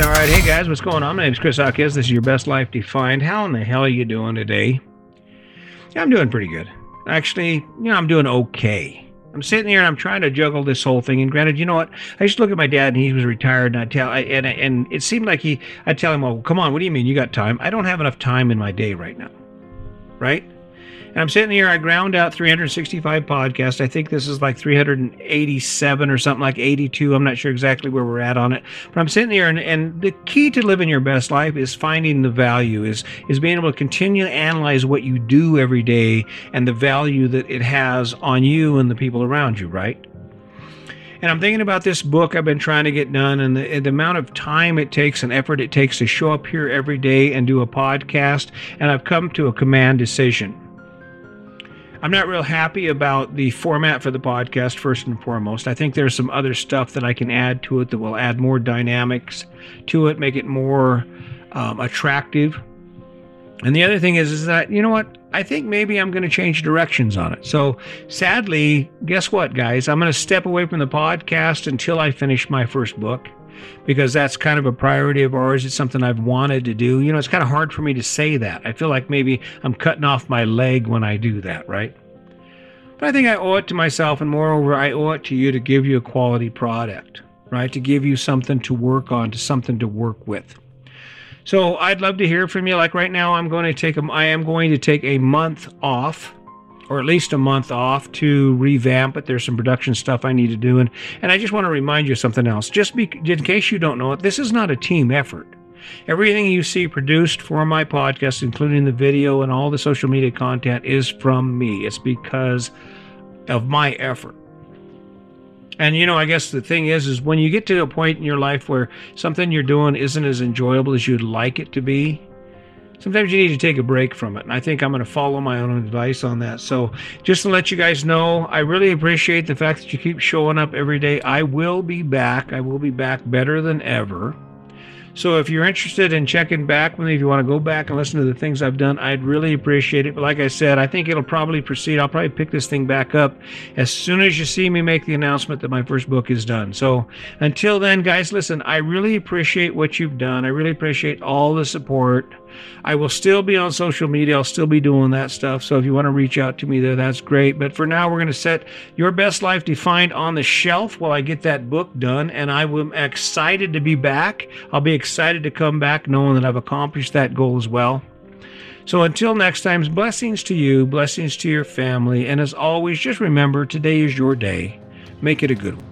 right, hey guys, what's going on? My name's Chris Hawkins. This is your best life defined. How in the hell are you doing today? Yeah, I'm doing pretty good. Actually, you know, I'm doing okay. I'm sitting here and I'm trying to juggle this whole thing. And granted, you know what? I to look at my dad and he was retired, and I tell, and and it seemed like he, I tell him, "Well, come on, what do you mean you got time? I don't have enough time in my day right now, right?" And I'm sitting here, I ground out 365 podcasts. I think this is like 387 or something like 82. I'm not sure exactly where we're at on it. But I'm sitting here, and, and the key to living your best life is finding the value, is, is being able to continue to analyze what you do every day and the value that it has on you and the people around you, right? And I'm thinking about this book I've been trying to get done and the, the, amount of time it takes and effort it takes to show up here every day and do a podcast. And I've come to a command decision. I'm not real happy about the format for the podcast, first and foremost. I think there's some other stuff that I can add to it that will add more dynamics to it, make it more um, attractive. And the other thing is, is that, you know what? I think maybe I'm going to change directions on it. So sadly, guess what, guys? I'm going to step away from the podcast until I finish my first book because that's kind of a priority of ours. It's something I've wanted to do. You know, it's kind of hard for me to say that. I feel like maybe I'm cutting off my leg when I do that, right? But I think I owe it to myself, and moreover, I owe it to you to give you a quality product, right? To give you something to work on, to something to work with. So I'd love to hear from you. Like right now, I'm going to take a, I am going to take a month off or at least a month off to revamp it. There's some production stuff I need to do. And, and I just want to remind you something else. Just be, in case you don't know it, this is not a team effort. Everything you see produced for my podcast, including the video and all the social media content, is from me. It's because of my effort. And you know, I guess the thing is, is when you get to a point in your life where something you're doing isn't as enjoyable as you'd like it to be, sometimes you need to take a break from it. And I think I'm going to follow my own advice on that. So, just to let you guys know, I really appreciate the fact that you keep showing up every day. I will be back. I will be back better than ever. So if you're interested in checking back with me, if you want to go back and listen to the things I've done, I'd really appreciate it. But like I said, I think it'll probably proceed. I'll probably pick this thing back up as soon as you see me make the announcement that my first book is done. So until then, guys, listen, I really appreciate what you've done. I really appreciate all the support. I will still be on social media. I'll still be doing that stuff. So if you want to reach out to me there, that's great. But for now, we're going to set your best life defined on the shelf while I get that book done. And I am excited to be back. I'll be excited to come back knowing that I've accomplished that goal as well. So until next time, blessings to you, blessings to your family. And as always, just remember today is your day. Make it a good one.